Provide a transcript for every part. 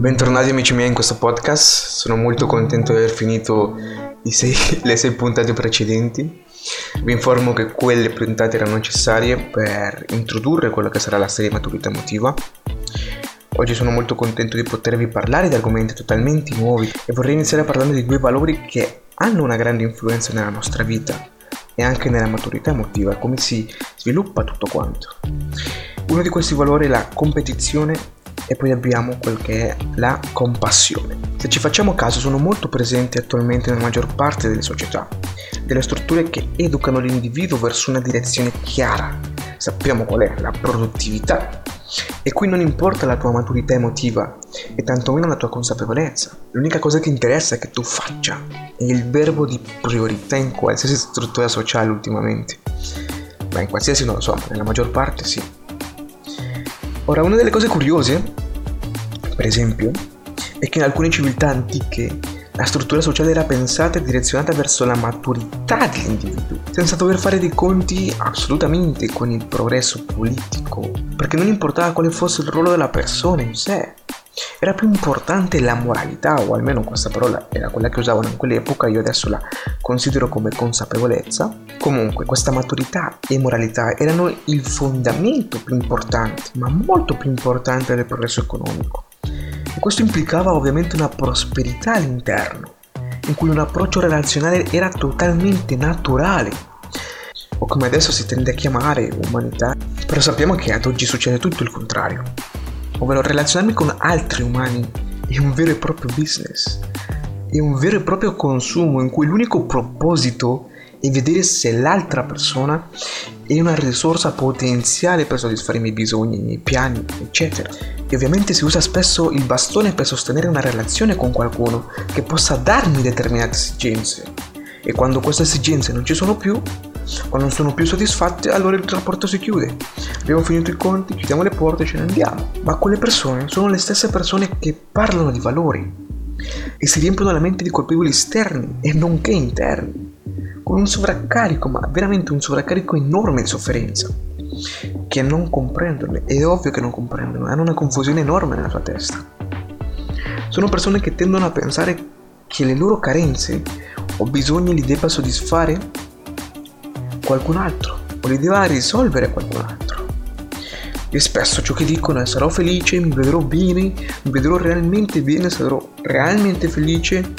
Bentornati amici miei in questo podcast, sono molto contento di aver finito sei, le sei puntate precedenti. Vi informo che quelle puntate erano necessarie per introdurre quella che sarà la serie maturità emotiva. Oggi sono molto contento di potervi parlare di argomenti totalmente nuovi e vorrei iniziare parlando di due valori che hanno una grande influenza nella nostra vita e anche nella maturità emotiva, come si sviluppa tutto quanto. Uno di questi valori è la competizione e poi abbiamo quel che è la compassione. Se ci facciamo caso sono molto presenti attualmente nella maggior parte delle società, delle strutture che educano l'individuo verso una direzione chiara. Sappiamo qual è la produttività. E qui non importa la tua maturità emotiva e tantomeno la tua consapevolezza. L'unica cosa che interessa è che tu faccia. È il verbo di priorità in qualsiasi struttura sociale ultimamente. Ma in qualsiasi non lo so, nella maggior parte sì. Ora, una delle cose curiose per esempio, è che in alcune civiltà antiche la struttura sociale era pensata e direzionata verso la maturità dell'individuo, senza dover fare dei conti assolutamente con il progresso politico, perché non importava quale fosse il ruolo della persona in sé. Era più importante la moralità, o almeno questa parola era quella che usavano in quell'epoca, io adesso la considero come consapevolezza. Comunque, questa maturità e moralità erano il fondamento più importante, ma molto più importante del progresso economico. E questo implicava ovviamente una prosperità all'interno, in cui un approccio relazionale era totalmente naturale, o come adesso si tende a chiamare umanità, però sappiamo che ad oggi succede tutto il contrario, ovvero relazionarmi con altri umani è un vero e proprio business, è un vero e proprio consumo in cui l'unico proposito e vedere se l'altra persona è una risorsa potenziale per soddisfare i miei bisogni, i miei piani, eccetera. E ovviamente si usa spesso il bastone per sostenere una relazione con qualcuno che possa darmi determinate esigenze. E quando queste esigenze non ci sono più, quando non sono più soddisfatte, allora il rapporto si chiude. Abbiamo finito i conti, chiudiamo le porte e ce ne andiamo. Ma quelle persone sono le stesse persone che parlano di valori e si riempiono la mente di colpevoli esterni e nonché interni con un sovraccarico, ma veramente un sovraccarico enorme di sofferenza, che non comprendono, è ovvio che non comprendono, hanno una confusione enorme nella sua testa. Sono persone che tendono a pensare che le loro carenze o bisogni li debba soddisfare qualcun altro o li debba risolvere qualcun altro. E spesso ciò che dicono è sarò felice, mi vedrò bene, mi vedrò realmente bene, sarò realmente felice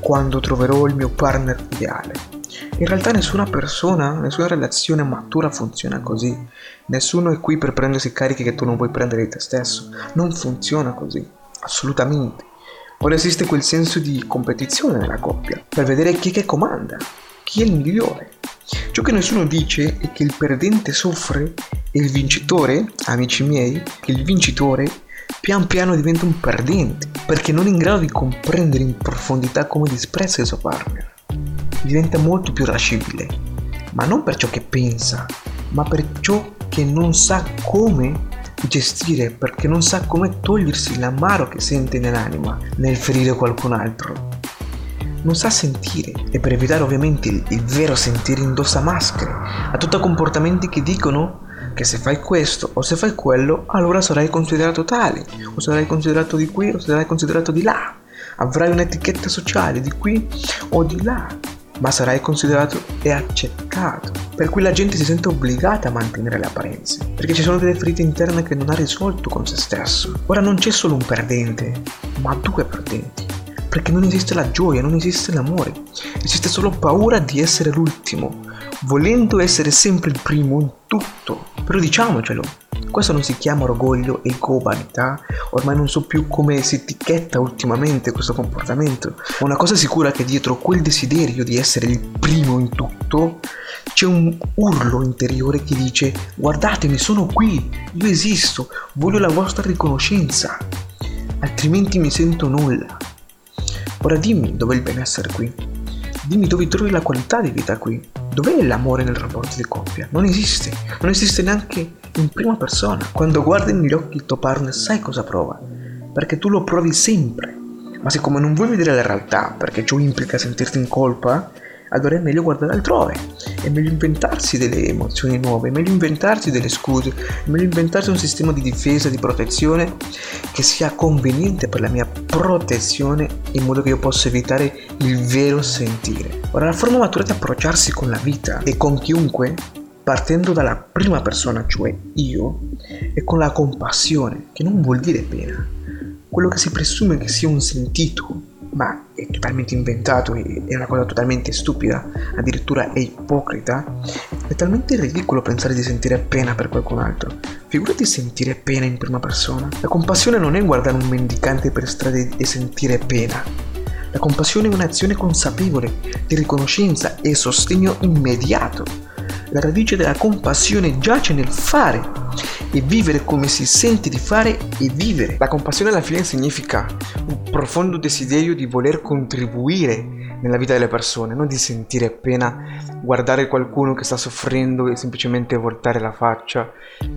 quando troverò il mio partner ideale. In realtà nessuna persona, nessuna relazione matura funziona così. Nessuno è qui per prendersi cariche che tu non puoi prendere di te stesso. Non funziona così, assolutamente. Ora esiste quel senso di competizione nella coppia, per vedere chi è che comanda, chi è il migliore. Ciò che nessuno dice è che il perdente soffre e il vincitore, amici miei, il vincitore pian piano diventa un perdente, perché non è in grado di comprendere in profondità come disprezza il suo partner diventa molto più irascibile, ma non per ciò che pensa, ma per ciò che non sa come gestire, perché non sa come togliersi l'amaro che sente nell'anima nel ferire qualcun altro. Non sa sentire e per evitare ovviamente il, il vero sentire indossa maschere, tutti comportamenti che dicono che se fai questo o se fai quello, allora sarai considerato tale, o sarai considerato di qui o sarai considerato di là. Avrai un'etichetta sociale di qui o di là ma sarai considerato e accettato. Per cui la gente si sente obbligata a mantenere le apparenze, perché ci sono delle ferite interne che non ha risolto con se stesso. Ora non c'è solo un perdente, ma due perdenti. Perché non esiste la gioia, non esiste l'amore, esiste solo paura di essere l'ultimo, volendo essere sempre il primo in tutto. Però diciamocelo, questo non si chiama orgoglio, ego, vanità, ormai non so più come si etichetta ultimamente questo comportamento. Una cosa sicura è che dietro quel desiderio di essere il primo in tutto c'è un urlo interiore che dice guardatemi, sono qui, io esisto, voglio la vostra riconoscenza, altrimenti mi sento nulla. Ora dimmi dov'è il benessere qui, dimmi dove trovi la qualità di vita qui, dov'è l'amore nel rapporto di coppia? Non esiste, non esiste neanche in prima persona. Quando guardi negli occhi il tuo partner sai cosa prova, perché tu lo provi sempre. Ma siccome non vuoi vedere la realtà, perché ciò implica sentirti in colpa, allora è meglio guardare altrove, è meglio inventarsi delle emozioni nuove, è meglio inventarsi delle scuse, è meglio inventarsi un sistema di difesa, di protezione che sia conveniente per la mia protezione in modo che io possa evitare il vero sentire. Ora la forma matura di approcciarsi con la vita e con chiunque partendo dalla prima persona, cioè io, e con la compassione, che non vuol dire pena. Quello che si presume che sia un sentito, ma è totalmente inventato è una cosa totalmente stupida, addirittura è ipocrita, è talmente ridicolo pensare di sentire pena per qualcun altro. Figurati sentire pena in prima persona. La compassione non è guardare un mendicante per strada e sentire pena. La compassione è un'azione consapevole di riconoscenza e sostegno immediato la radice della compassione giace nel fare e vivere come si sente di fare e vivere. La compassione alla fine significa un profondo desiderio di voler contribuire nella vita delle persone, non di sentire pena guardare qualcuno che sta soffrendo e semplicemente voltare la faccia,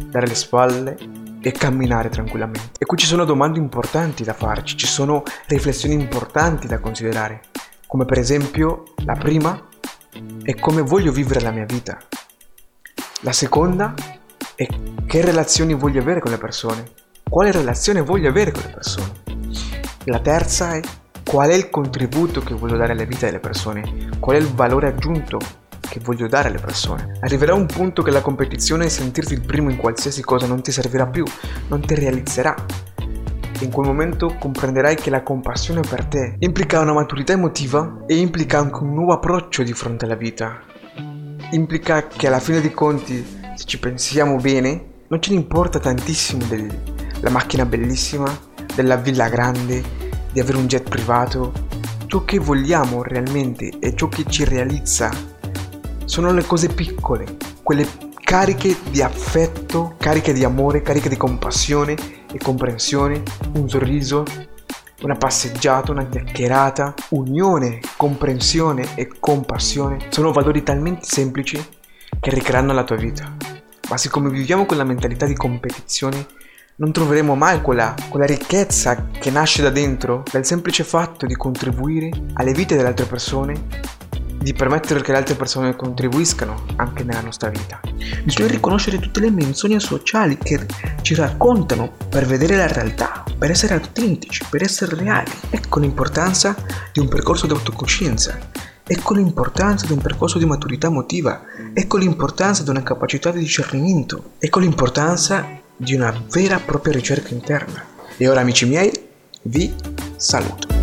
dare le spalle e camminare tranquillamente. E qui ci sono domande importanti da farci, ci sono riflessioni importanti da considerare, come per esempio la prima è come voglio vivere la mia vita. La seconda è che relazioni voglio avere con le persone. Quale relazione voglio avere con le persone? La terza è qual è il contributo che voglio dare alla vita delle persone? Qual è il valore aggiunto che voglio dare alle persone? Arriverà un punto che la competizione e sentirti il primo in qualsiasi cosa non ti servirà più, non ti realizzerà. In quel momento comprenderai che la compassione per te implica una maturità emotiva e implica anche un nuovo approccio di fronte alla vita implica che alla fine dei conti, se ci pensiamo bene, non ce ne importa tantissimo della macchina bellissima, della villa grande, di avere un jet privato. Ciò che vogliamo realmente e ciò che ci realizza sono le cose piccole, quelle cariche di affetto, cariche di amore, cariche di compassione e comprensione, un sorriso, una passeggiata, una chiacchierata, unione, comprensione e compassione sono valori talmente semplici che arriccheranno la tua vita. Ma siccome viviamo con la mentalità di competizione, non troveremo mai quella, quella ricchezza che nasce da dentro, dal semplice fatto di contribuire alle vite delle altre persone di permettere che le altre persone contribuiscano anche nella nostra vita. Bisogna riconoscere tutte le menzogne sociali che ci raccontano per vedere la realtà, per essere autentici, per essere reali. Ecco l'importanza di un percorso di autocoscienza. Ecco l'importanza di un percorso di maturità emotiva. Ecco l'importanza di una capacità di discernimento. Ecco l'importanza di una vera e propria ricerca interna. E ora amici miei, vi saluto.